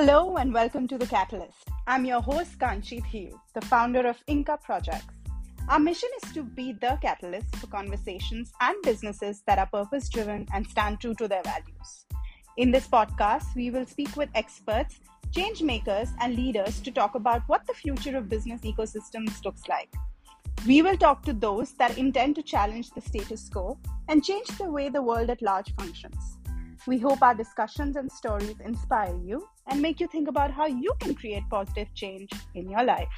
Hello and welcome to The Catalyst. I'm your host, Kanchi Thiru, the founder of Incca Projects. Our mission is to be the catalyst for conversations and businesses that are purpose driven and stand true to their values. In this podcast, we will speak with experts, change makers, and leaders to talk about what the future of business ecosystems looks like. We will talk to those that intend to challenge the status quo and change the way the world at large functions. We hope our discussions and stories inspire you and make you think about how you can create positive change in your life.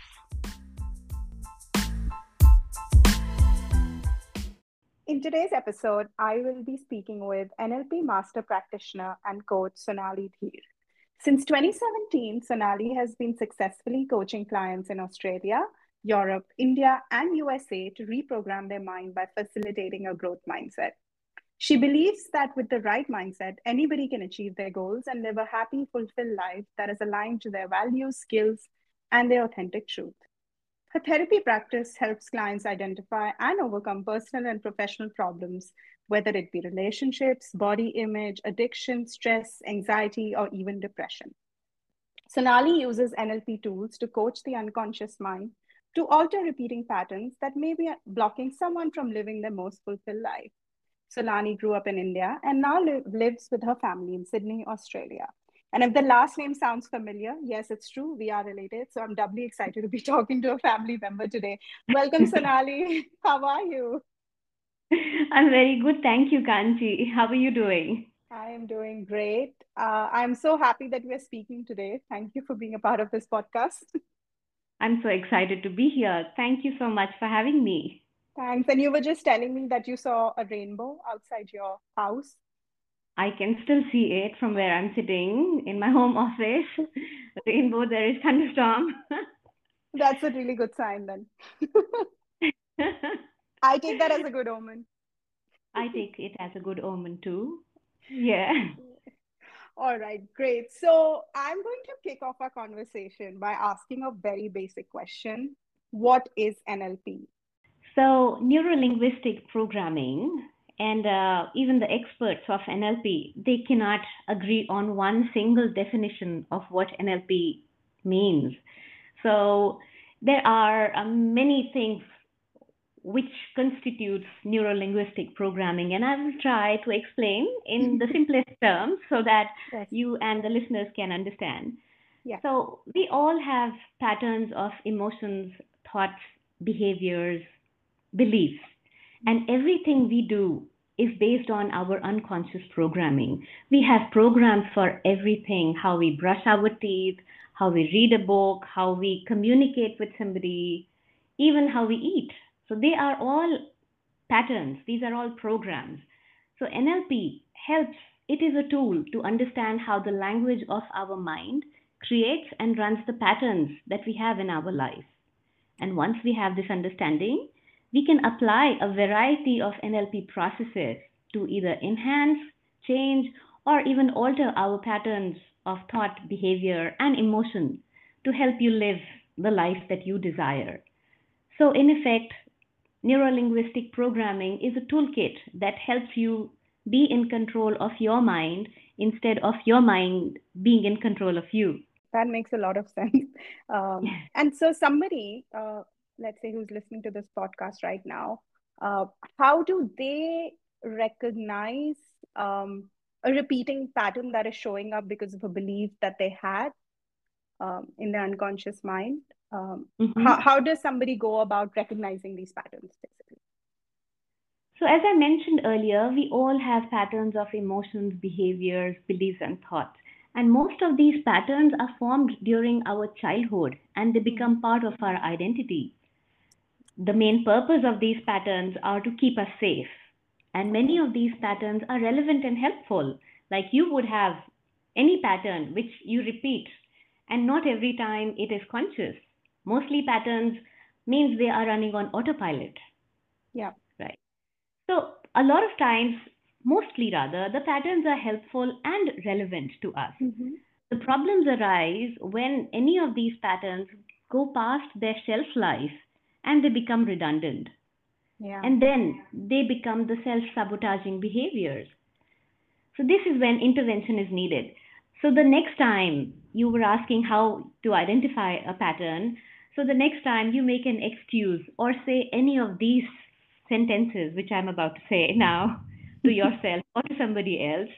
In today's episode, I will be speaking with NLP master practitioner and coach Sonali Dheer. Since 2017, Sonali has been successfully coaching clients in Australia, Europe, India, and USA to reprogram their mind by facilitating a growth mindset. She believes that with the right mindset, anybody can achieve their goals and live a happy, fulfilled life that is aligned to their values, skills, and their authentic truth. Her therapy practice helps clients identify and overcome personal and professional problems, whether it be relationships, body image, addiction, stress, anxiety, or even depression. Sonali uses NLP tools to coach the unconscious mind to alter repeating patterns that may be blocking someone from living their most fulfilled life. Sonali grew up in India and now li- lives with her family in Sydney, Australia. And if the last name sounds familiar, yes, it's true. We are related. So I'm doubly excited to be talking to a family member today. Welcome, Sonali. How are you? I'm very good. Thank you, Kanchi. How are you doing? I am doing great. Uh, I'm so happy that we're speaking today. Thank you for being a part of this podcast. I'm so excited to be here. Thank you so much for having me. Thanks. And you were just telling me that you saw a rainbow outside your house. I can still see it from where I'm sitting in my home office. Rainbow, there is thunderstorm. That's a really good sign then. I take that as a good omen. I take it as a good omen too. Yeah. All right, great. So I'm going to kick off our conversation by asking a very basic question What is NLP? So, neurolinguistic programming and uh, even the experts of NLP, they cannot agree on one single definition of what NLP means. So, there are uh, many things which constitutes neurolinguistic programming and i will try to explain in the simplest terms so that yes. you and the listeners can understand yeah. so we all have patterns of emotions thoughts behaviors beliefs. And everything we do is based on our unconscious programming. We have programs for everything how we brush our teeth, how we read a book, how we communicate with somebody, even how we eat. So they are all patterns, these are all programs. So NLP helps, it is a tool to understand how the language of our mind creates and runs the patterns that we have in our life. And once we have this understanding, we can apply a variety of NLP processes to either enhance, change, or even alter our patterns of thought, behavior, and emotion to help you live the life that you desire. So, in effect, neurolinguistic programming is a toolkit that helps you be in control of your mind instead of your mind being in control of you. That makes a lot of sense. Um, and so, somebody uh, let's say who's listening to this podcast right now uh, how do they recognize um, a repeating pattern that is showing up because of a belief that they had um, in their unconscious mind um, mm-hmm. how, how does somebody go about recognizing these patterns basically so as i mentioned earlier we all have patterns of emotions behaviors beliefs and thoughts and most of these patterns are formed during our childhood and they become mm-hmm. part of our identity the main purpose of these patterns are to keep us safe. And many of these patterns are relevant and helpful. Like you would have any pattern which you repeat, and not every time it is conscious. Mostly patterns means they are running on autopilot. Yeah. Right. So a lot of times, mostly rather, the patterns are helpful and relevant to us. Mm-hmm. The problems arise when any of these patterns go past their shelf life and they become redundant. Yeah. And then they become the self sabotaging behaviors. So, this is when intervention is needed. So, the next time you were asking how to identify a pattern. So the next time you make an excuse or say any of these sentences, which I'm about to say now to yourself or to somebody else,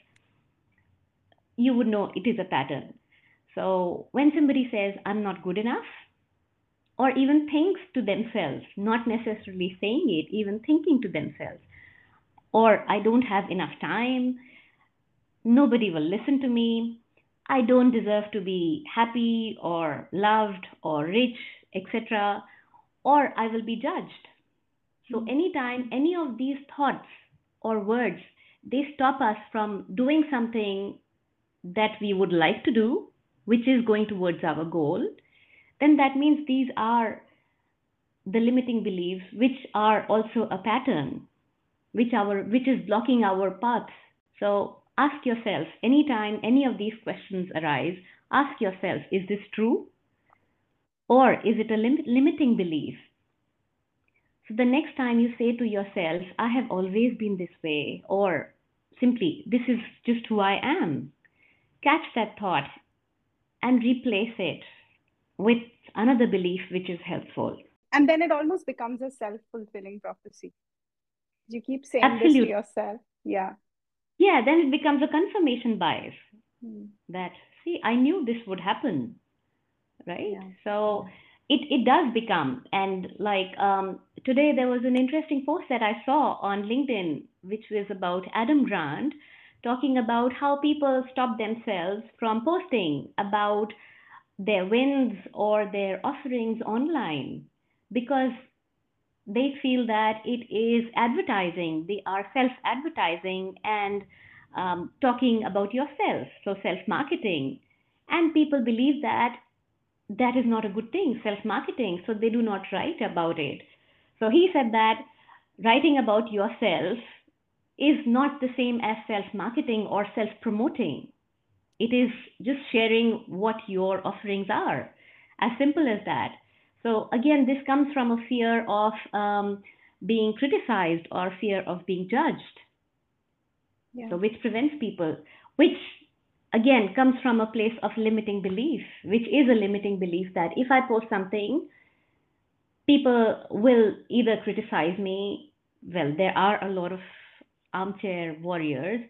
you would know it is a pattern. So when somebody says, I'm not good enough, or even thinks to themselves, not necessarily saying it, even thinking to themselves, or I don't have enough time, nobody will listen to me, I don't deserve to be happy or loved or rich, etc., or I will be judged. So, hmm. anytime any of these thoughts or words they stop us from doing something that we would like to do, which is going towards our goal, then that means these are the limiting beliefs, which are also a pattern, which our which is blocking our paths. So ask yourself anytime any of these questions arise, ask yourself, is this true? Or is it a lim- limiting belief? So the next time you say to yourself, I have always been this way, or simply, this is just who I am, catch that thought and replace it with another belief which is helpful. And then it almost becomes a self fulfilling prophecy. You keep saying Absolutely. this to yourself. Yeah. Yeah, then it becomes a confirmation bias hmm. that, see, I knew this would happen. Right? Yeah. So it, it does become. And like um, today, there was an interesting post that I saw on LinkedIn, which was about Adam Grant talking about how people stop themselves from posting about their wins or their offerings online because they feel that it is advertising. They are self advertising and um, talking about yourself, so self marketing. And people believe that that is not a good thing, self marketing, so they do not write about it. So he said that writing about yourself is not the same as self marketing or self promoting. It is just sharing what your offerings are, as simple as that. So, again, this comes from a fear of um, being criticized or fear of being judged. Yeah. So, which prevents people, which again comes from a place of limiting belief, which is a limiting belief that if I post something, people will either criticize me. Well, there are a lot of armchair warriors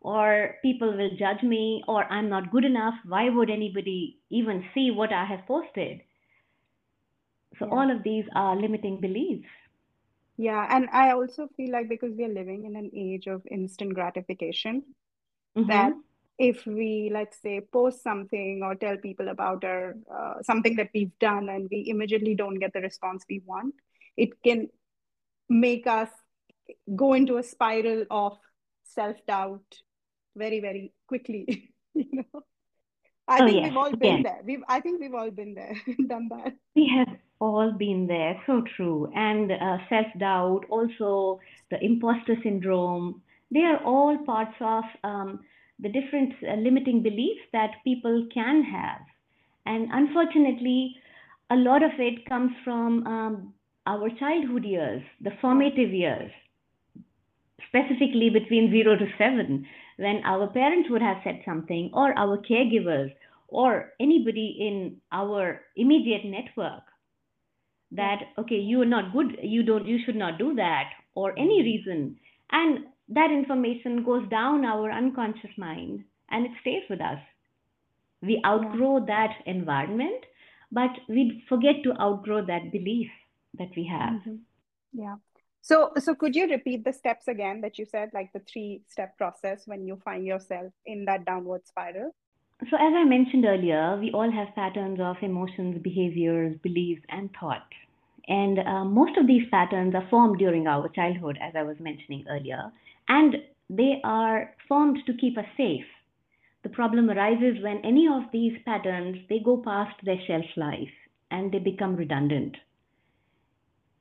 or people will judge me or i'm not good enough why would anybody even see what i have posted so yeah. all of these are limiting beliefs yeah and i also feel like because we are living in an age of instant gratification mm-hmm. that if we let's say post something or tell people about our uh, something that we've done and we immediately don't get the response we want it can make us go into a spiral of self doubt very very quickly you know. I oh, think we've all been there. We've i think we've all been there done that. We have all been there. So true. And uh, self doubt also the imposter syndrome they are all parts of um, the different uh, limiting beliefs that people can have. And unfortunately a lot of it comes from um, our childhood years the formative years specifically between zero to seven, when our parents would have said something, or our caregivers, or anybody in our immediate network that okay you are not good you don't you should not do that or any reason. And that information goes down our unconscious mind and it stays with us. We outgrow that environment but we forget to outgrow that belief that we have. Mm-hmm. yeah so, so could you repeat the steps again that you said, like the three step process when you find yourself in that downward spiral? So, as I mentioned earlier, we all have patterns of emotions, behaviors, beliefs, and thoughts. And uh, most of these patterns are formed during our childhood, as I was mentioning earlier, and they are formed to keep us safe. The problem arises when any of these patterns they go past their shelf life and they become redundant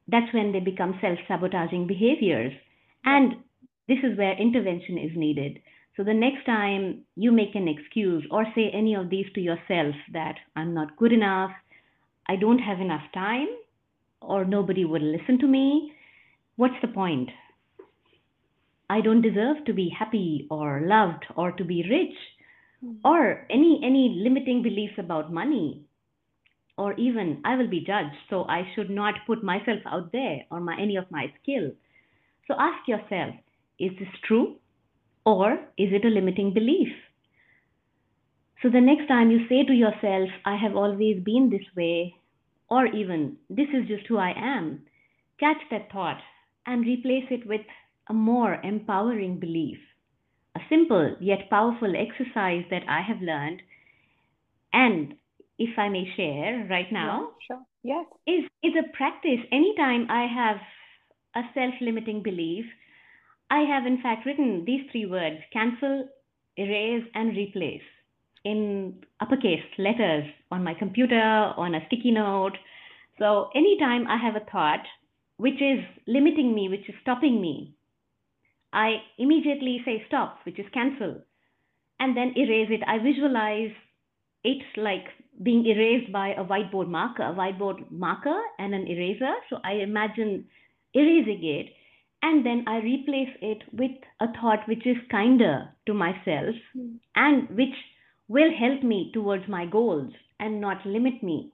that's when they become self sabotaging behaviors. And this is where intervention is needed. So the next time you make an excuse or say any of these to yourself that I'm not good enough, I don't have enough time, or nobody will listen to me, what's the point? I don't deserve to be happy or loved or to be rich. mm-hmm. or any any limiting beliefs about money or even I will be judged, so I should not put myself out there or my any of my skill. So ask yourself, is this true or is it a limiting belief? So the next time you say to yourself, I have always been this way, or even this is just who I am, catch that thought and replace it with a more empowering belief. A simple yet powerful exercise that I have learned and if I may share right now, yeah, sure. Yes. is is a practice. Anytime I have a self-limiting belief, I have in fact written these three words: cancel, erase, and replace in uppercase letters on my computer, on a sticky note. So anytime I have a thought which is limiting me, which is stopping me, I immediately say stop, which is cancel, and then erase it. I visualize it like being erased by a whiteboard marker, a whiteboard marker and an eraser. So I imagine erasing it and then I replace it with a thought which is kinder to myself mm. and which will help me towards my goals and not limit me.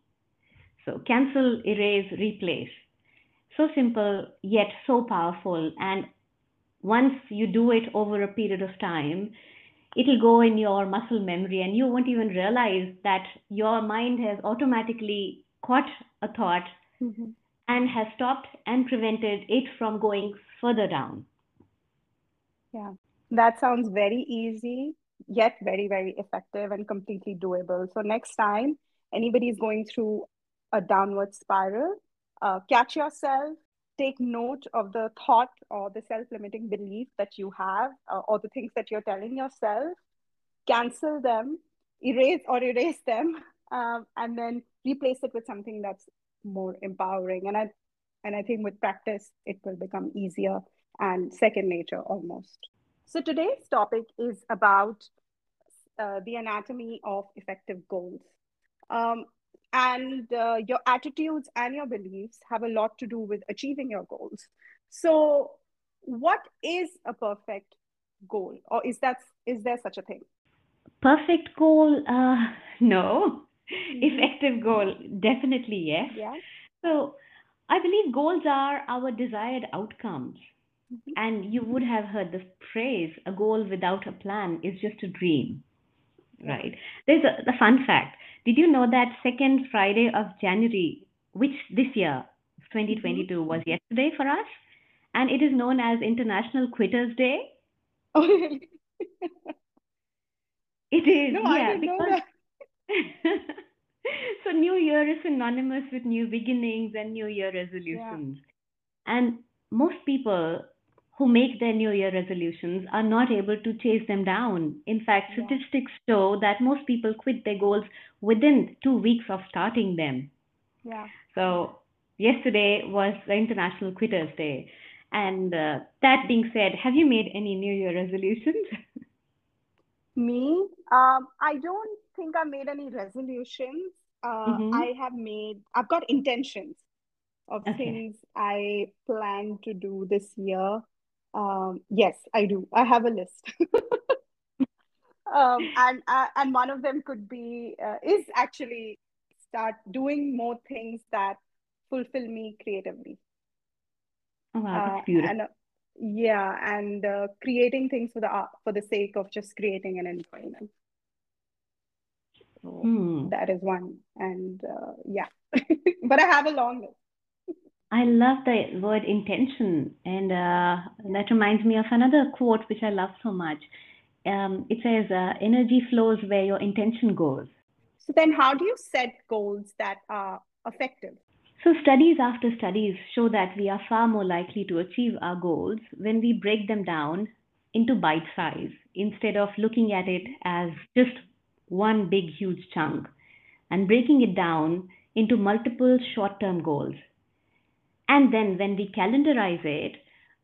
So cancel, erase, replace. So simple yet so powerful. And once you do it over a period of time, it'll go in your muscle memory and you won't even realize that your mind has automatically caught a thought mm-hmm. and has stopped and prevented it from going further down. Yeah, that sounds very easy, yet very, very effective and completely doable. So, next time anybody is going through a downward spiral, uh, catch yourself, take note of the thought or the self-limiting belief that you have uh, or the things that you're telling yourself cancel them erase or erase them um, and then replace it with something that's more empowering. And i and i think with practice it will become easier and second nature almost. So today's topic is about uh, the anatomy of effective goals. Um, and uh, your attitudes and your beliefs have a lot to do with achieving your goals. So what is a perfect goal? Or is that is there such a thing? Perfect goal uh, no. Mm-hmm. effective goal definitely yes. Yeah. So i believe goals are our desired outcomes. Mm-hmm. and you would have heard the phrase a goal without a plan is just a dream right? There's a, a fun fact did you know that second Friday of January, which this year, 2022, mm-hmm. was yesterday for us? And it is known as International Quitters Day. Oh, really? it is, no, yeah. because... so New Year is synonymous with new beginnings and New Year resolutions. Yeah. And most people who make their New Year resolutions are not able to chase them down. In fact, yeah. statistics show that most people quit their goals within two weeks of starting them. Yeah. So, yesterday was the International Quitters Day. And uh, that being said, have you made any New Year resolutions? Me? Um, I don't think I made any resolutions. Uh, mm-hmm. I have made, I've got intentions of okay. things I plan to do this year. Um, yes, I do. I have a list. um, and uh, and one of them could be uh, is actually start doing more things that fulfill me creatively. Oh wow, that's uh, beautiful. And, uh, yeah, and uh, creating things for the art, for the sake of just creating and enjoying them. So hmm. that is one, and uh, yeah, but I have a long list. I love the word intention, and uh, that reminds me of another quote which I love so much. Um, it says, uh, "Energy flows where your intention goes." So then, how do you set goals that are effective? So studies after studies show that we are far more likely to achieve our goals when we break them down into bite size instead of looking at it as just one big huge chunk and breaking it down into multiple short-term goals and then when we calendarize it,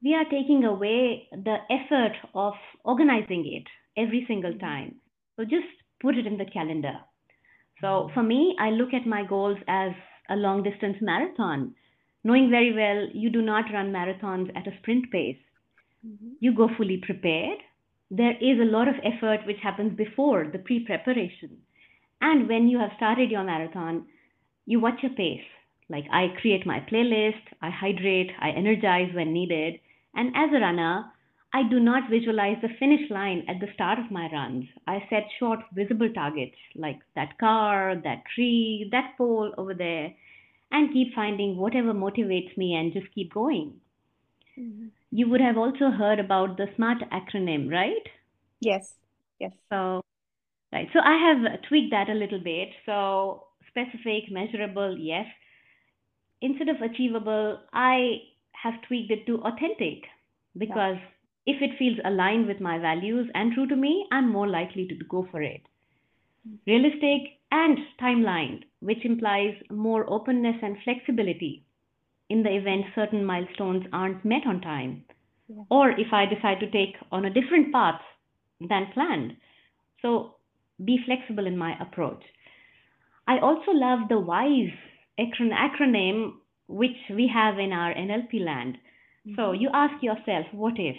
we are taking away the effort of organizing it every single mm-hmm. time. So just put it in the calendar. So for me, I look at my goals as a long distance marathon, knowing very well you do not run marathons at a sprint pace. Mm-hmm. You go fully prepared, there is a lot of effort which happens before the pre preparation. And when you have started your marathon, you watch your pace. Like I create my playlist, I hydrate, I energize when needed. And as a runner, I do not visualize the finish line at the start of my runs. I set short, visible targets like that car, that tree, that pole over there, and keep finding whatever motivates me and just keep going. Mm-hmm. You would have also heard about the SMART acronym, right? Yes, yes. So, right. So I have tweaked that a little bit. So specific, measurable, yes. Instead of achievable, I have tweaked it to authentic because yeah. if it feels aligned with my values and true to me, I'm more likely to go for it. Mm-hmm. Realistic and timeline, which implies more openness and flexibility in the event certain milestones aren't met on time, yeah. or if I decide to take on a different path than planned. So be flexible in my approach. I also love the WISE acronym, which we have in our NLP land. Mm-hmm. So you ask yourself, what if?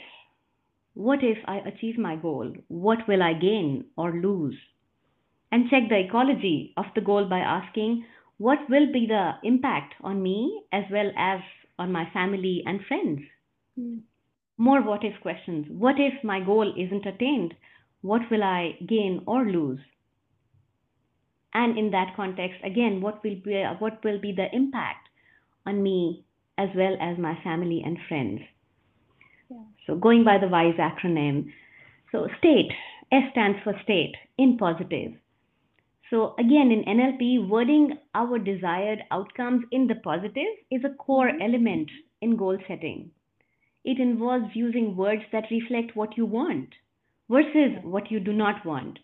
What if I achieve my goal? What will I gain or lose? And check the ecology of the goal by asking, what will be the impact on me as well as on my family and friends? Mm. More what if questions. What if my goal isn't attained? What will I gain or lose? And in that context again what will be what will be the impact on me as well as my family and friends? Yeah. so going by the wise acronym so state s stands for state in positive. So again in nlp wording our desired outcomes in the positive is a core mm-hmm. element in goal setting. It involves using words that reflect what you want versus what you do not want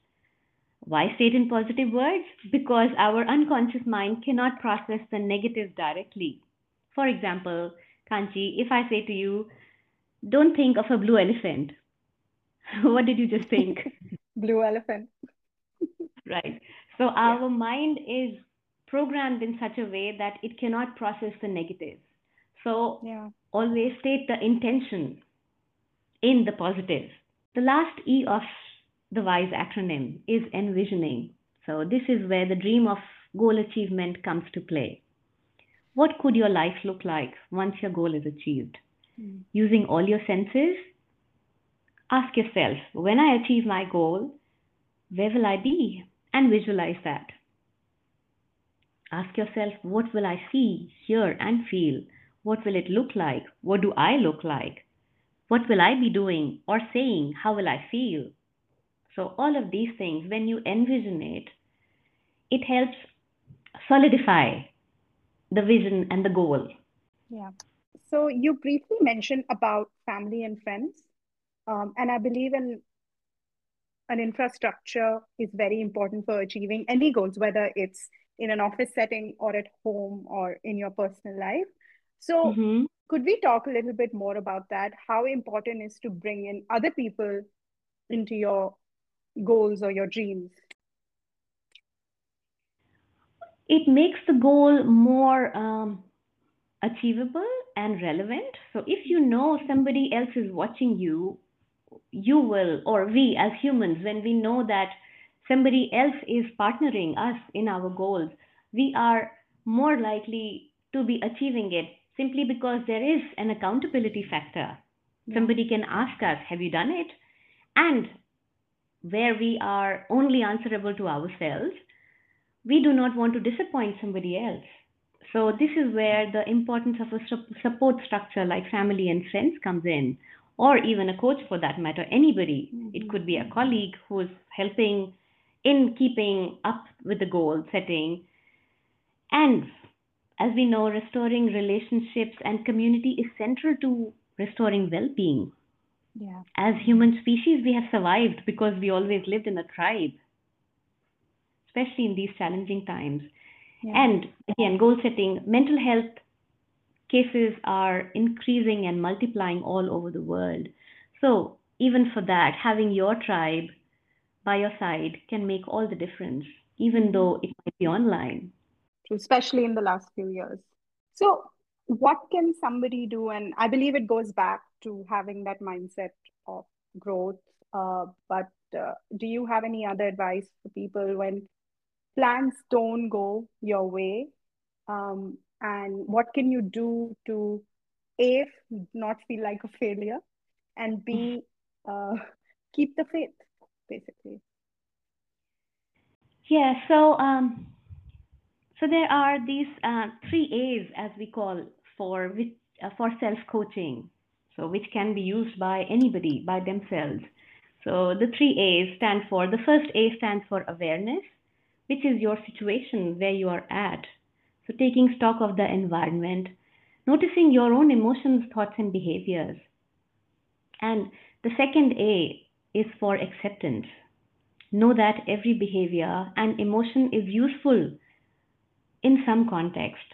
why state in positive words? Because our unconscious mind cannot process the negative directly. For example, Kanchi, if I say to you, don't think of a blue elephant, what did you just think? blue elephant. right. So our yeah. mind is programmed in such a way that it cannot process the negative. So yeah. always state the intention in the positive. The last E of the WISE acronym is envisioning. So, this is where the dream of goal achievement comes to play. What could your life look like once your goal is achieved? Mm. Using all your senses, ask yourself when I achieve my goal, where will I be? And visualize that. Ask yourself, what will I see, hear, and feel? What will it look like? What do I look like? What will I be doing or saying? How will I feel? So, all of these things, when you envision it, it helps solidify the vision and the goal. Yeah. So, you briefly mentioned about family and friends. Um, and I believe in an infrastructure is very important for achieving any goals, whether it's in an office setting or at home or in your personal life. So, mm-hmm. could we talk a little bit more about that? How important is to bring in other people into your goals or your dreams? It makes the goal more um, achievable and relevant. So if you know somebody else is watching you, you will, or we as humans, when we know that somebody else is partnering us in our goals, we are more likely to be achieving it simply because there is an accountability factor. Yeah. Somebody can ask us, Have you done it? And where we are only answerable to ourselves, we do not want to disappoint somebody else. So, this is where the importance of a support structure like family and friends comes in, or even a coach for that matter, anybody. Mm-hmm. It could be a colleague who is helping in keeping up with the goal setting. And as we know, restoring relationships and community is central to restoring well being. Yeah. As human species, we have survived because we always lived in a tribe, especially in these challenging times. Yeah. And again, goal setting, mental health cases are increasing and multiplying all over the world. So, even for that, having your tribe by your side can make all the difference, even though it might be online. Especially in the last few years. So, what can somebody do? And I believe it goes back to having that mindset of growth, Uh, but uh, do you have any other advice for people when plans don't go your way? Um, and what can you do to A, not feel like a failure, and B, uh, keep the faith, basically? Yeah, so um, so there are these uh, three A's, as we call, for which, uh, for self coaching. So which can be used by anybody by themselves. So the three A's stand for the first A stands for awareness, which is your situation where you are at. So taking stock of the environment, noticing your own emotions, thoughts, and behaviors. And the second A is for acceptance. Know that every behavior and emotion is useful in some context.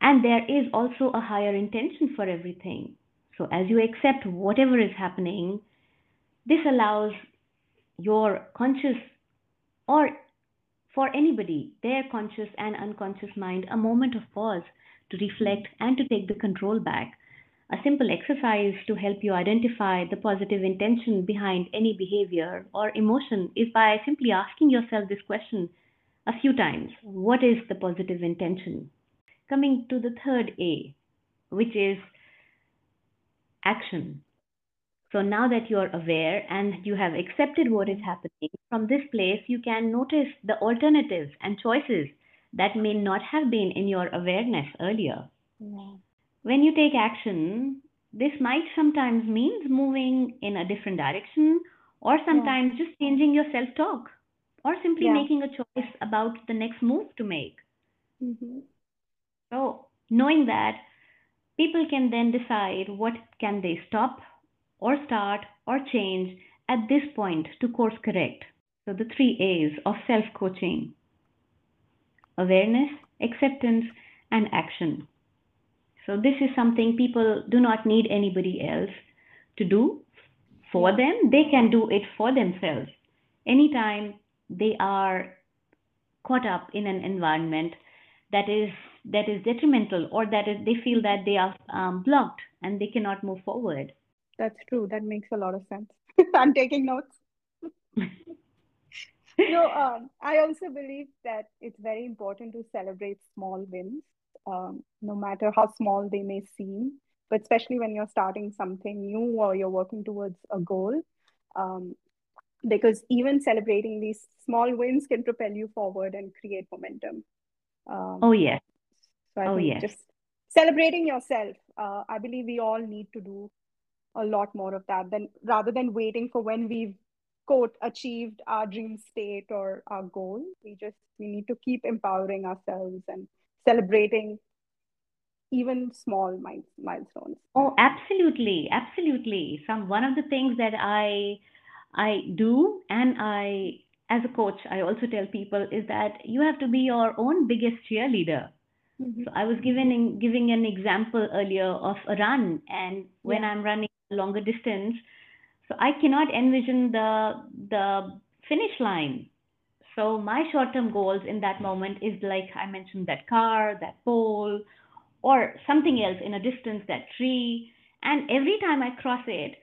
And there is also a higher intention for everything. So as you accept whatever is happening, this allows your conscious or for anybody, their conscious and unconscious mind, a moment of pause to reflect and to take the control back. A simple exercise to help you identify the positive intention behind any behavior or emotion is by simply asking yourself this question a few times What is the positive intention? Coming to the third A, which is action. So now that you're aware and you have accepted what is happening, from this place, you can notice the alternatives and choices that may not have been in your awareness earlier. Yeah. When you take action, this might sometimes mean moving in a different direction or sometimes just changing your self talk or simply Yeah. making a choice about the next move to make. hmm So, knowing that people can then decide what can they stop or start or change at this point to course correct. So the three A's of self-coaching. Awareness, acceptance, and action. So this is something people do not need anybody else to do for them. They can do it for themselves. Anytime they are caught up in an environment that is that is detrimental or that is, they feel that they are um, blocked and they cannot move forward. That's true. That makes a lot of sense. I'm taking notes. No, um, I also believe that it's very important to celebrate small wins, um, no matter how small they may seem, but especially when you're starting something new or you're working towards a goal. Um, because even celebrating these small wins can propel you forward and create momentum. Um, oh yes. So I Oh think yes. just celebrating yourself, uh, I believe we all need to do a lot more of that than rather than waiting for when we've quote achieved our dream state or our goal. We just we need to keep empowering ourselves and celebrating even small milestones. Oh, absolutely, absolutely. Some one of the things that I I do and I as a coach I also tell people is that you have to be your own biggest cheerleader. Mhm. So I was giving giving an example earlier of a run, and when Yeah. I'm running a longer distance, so I cannot envision the the finish line. So my short-term goals in that moment is like I mentioned that car, that pole, or something else in a distance, that tree. And every time I cross it,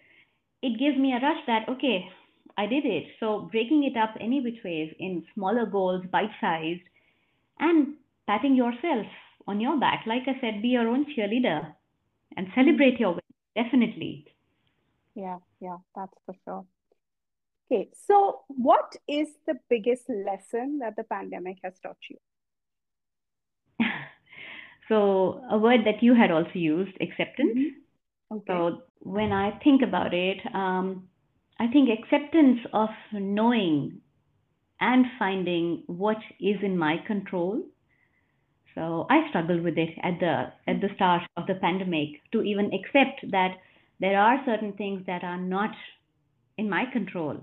it gives me a rush that okay, I did it. So breaking it up any which ways in smaller goals, bite-sized, and patting yourself on your back. Like I said, be your own cheerleader and celebrate your wins. Definitely. Yeah, yeah, that's for sure. Okay, so what is the biggest lesson that the pandemic has taught you? so a word that you had also used, acceptance. Mhm. Okay. So when I think about it, um, I think acceptance of knowing and finding what is in my control. So I struggled with it at the at the start of the pandemic to even accept that there are certain things that are not in my control,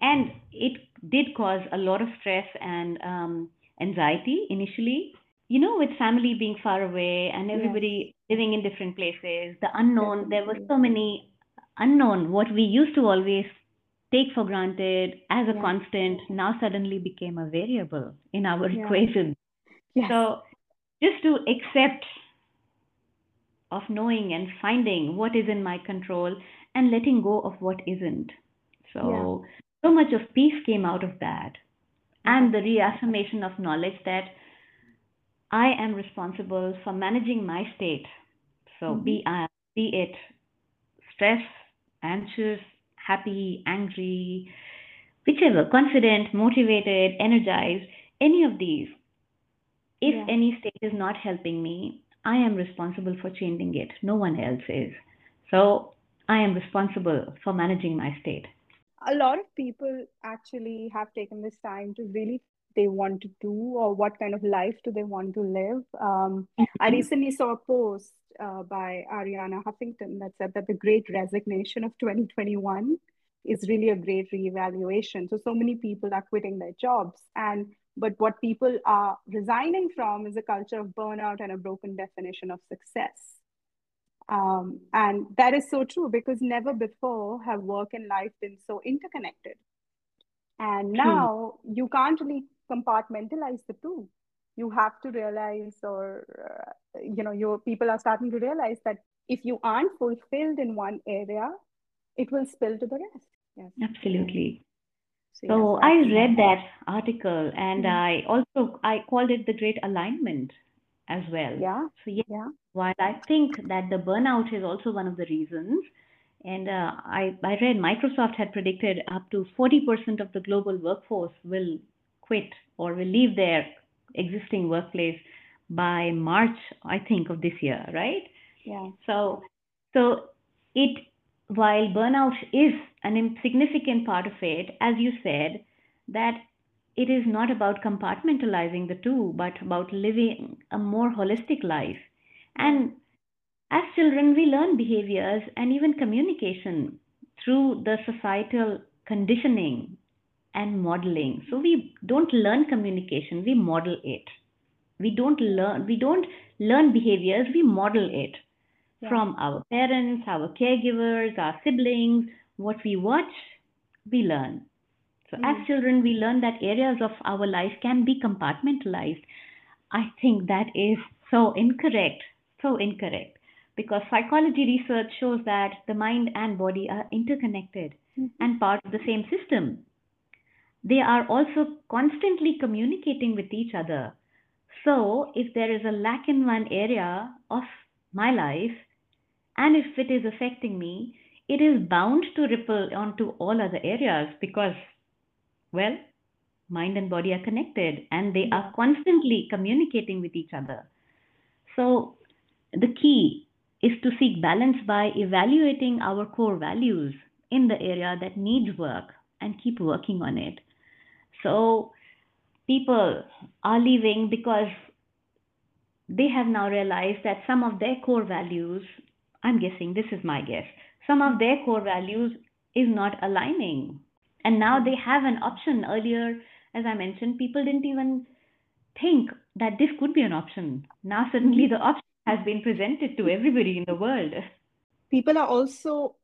and it did cause a lot of stress and um, anxiety initially. You know, with family being far away and everybody living in different places, the unknown, there were so many unknown. What we used to always take for granted as a Yeah, constant now suddenly became a variable in our yeah, equation. yes. So just to accept of knowing and finding what is in my control and letting go of what isn't. So, yeah. so much of peace came out of that. And the reaffirmation of knowledge that I am responsible for managing my state. So, mm-hmm. be, uh, be it stress, anxious, happy, angry, whichever, confident, motivated, energized, any of these. If yeah. any state is not helping me, I am responsible for changing it. No one else is. So I am responsible for managing my state. A lot of people actually have taken this time to really they want to do or what kind of life do they want to live. Um, I mm-hmm. recently saw a post uh, by Arianna Huffington that said that the great resignation of 2021 is really a great reevaluation. So, so many people are quitting their jobs. And but what people are resigning from is a culture of burnout and a broken definition of success. Um, and that is so true because never before have work and life been so interconnected. And now hmm. you can't really compartmentalize the two. You have to realize, or uh, you know, your people are starting to realize that if you aren't fulfilled in one area, it will spill to the rest. Yes. Absolutely. So, so I read that article and mm-hmm. I also I called it the great alignment as well. Yeah. So yeah, yeah. While I think that the burnout is also one of the reasons, and uh, I I read Microsoft had predicted up to 40% of the global workforce will quit or will leave their existing workplace by March, I think, of this year, right? Yeah. So so it while burnout is an insignificant part of it, as you said, that it is not about compartmentalizing the two, but about living a more holistic life. And as children, we learn behaviors and even communication through the societal conditioning and modeling. So we don't learn communication, we model it. We don't learn we don't learn behaviors, we model it yeah. from our parents, our caregivers, our siblings, what we watch, we learn. So, mm as children, we learn that areas of our life can be compartmentalized. I think that is so incorrect, so incorrect, because psychology research shows that the mind and body are interconnected mm-hmm. and part of the same system. They are also constantly communicating with each other. So, if there is a lack in one area of my life, and if it is affecting me, it is bound to ripple onto all other areas because well, mind and body are connected and they are constantly communicating with each other. So, the key is to seek balance by evaluating our core values in the area that needs work and keep working on it. So, people are leaving because they have now realized that some of their core values, I'm guessing, this is my guess, some of their core values is not aligning and now they have an option. Earlier, as I mentioned, people didn't even think that this could be an option. Now, suddenly, the option has been presented to everybody in the world. People are also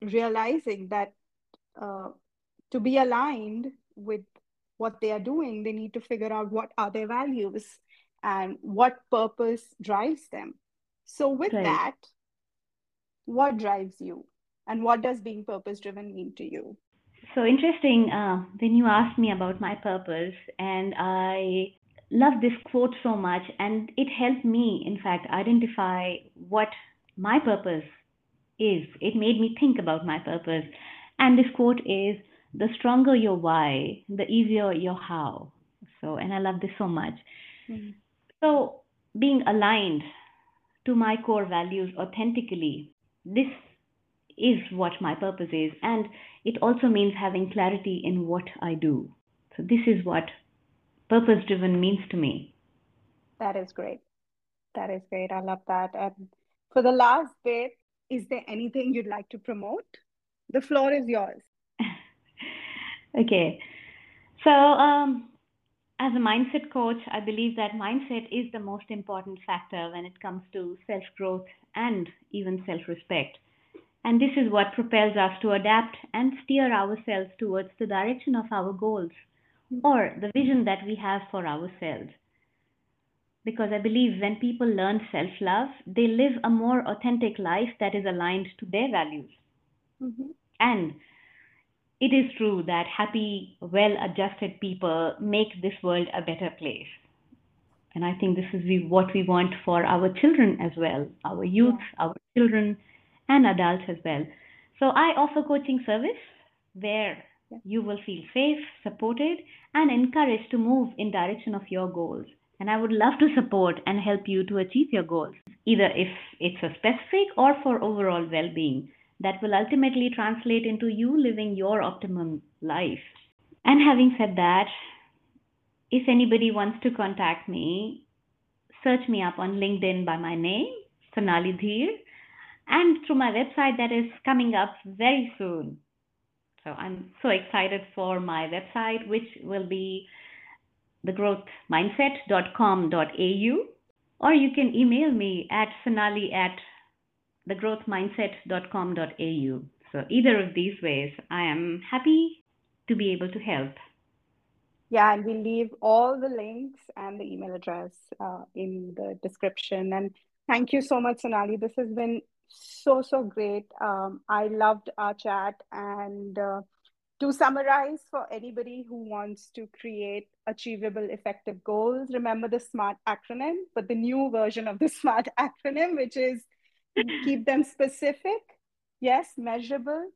realizing that uh, to be aligned with what they are doing, they need to figure out what are their values and what purpose drives them. So, with right. that, what drives you? And what does being purpose driven mean to you? So interesting uh, when you asked me about my purpose, and I love this quote so much, and it helped me, in fact, identify what my purpose is. It made me think about my purpose. And this quote is the stronger your why, the easier your how. So, and I love this so much. Mm-hmm. So, being aligned to my core values authentically, this is what my purpose is. And it also means having clarity in what I do. So, this is what purpose driven means to me. That is great. That is great. I love that. And for the last bit, is there anything you'd like to promote? The floor is yours. okay. So, um, as a mindset coach, I believe that mindset is the most important factor when it comes to self growth and even self respect. And this is what propels us to adapt and steer ourselves towards the direction of our goals or the vision that we have for ourselves. Because I believe when people learn self love, they live a more authentic life that is aligned to their values. Mm-hmm. And it is true that happy, well adjusted people make this world a better place. And I think this is what we want for our children as well, our youth, our children, and adults as well. So I offer coaching service where you will feel safe, supported, and encouraged to move in direction of your goals. And I would love to support and help you to achieve your goals, either if it's a specific or for overall well being that will ultimately translate into you living your optimum life. And having said that, if anybody wants to contact me, search me up on LinkedIn by my name, Sonali Dheer, and through my website that is coming up very soon. So I'm so excited for my website, which will be thegrowthmindset.com.au, or you can email me at sonali at thegrowthmindset.com.au. So, either of these ways, I am happy to be able to help. Yeah, and we'll leave all the links and the email address uh, in the description. And thank you so much, Sonali. This has been so, so great. Um, I loved our chat. And uh, to summarize, for anybody who wants to create achievable, effective goals, remember the SMART acronym, but the new version of the SMART acronym, which is keep them specific, yes, measurable,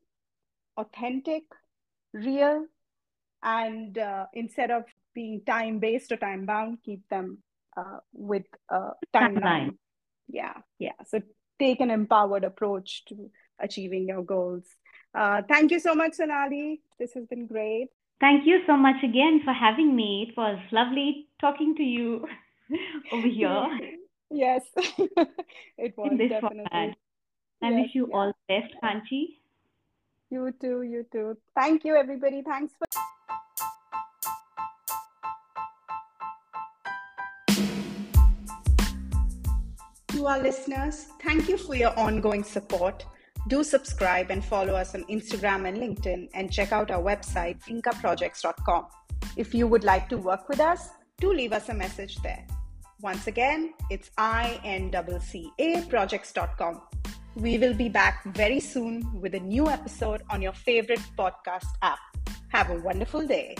authentic, real, and uh, instead of being time based or time bound, keep them uh, with a timeline. Yeah, yeah. So take an empowered approach to achieving your goals. Uh, thank you so much, Sonali. This has been great. Thank you so much again for having me. It was lovely talking to you over here. Yes, it was definitely. Format. I yes, wish you yeah. all the best, Kanchi. You too, you too. Thank you, everybody. Thanks for. To our listeners, thank you for your ongoing support. Do subscribe and follow us on Instagram and LinkedIn and check out our website, inccaprojects.com. If you would like to work with us, do leave us a message there. Once again, it's INCCA projects.com. We will be back very soon with a new episode on your favorite podcast app. Have a wonderful day.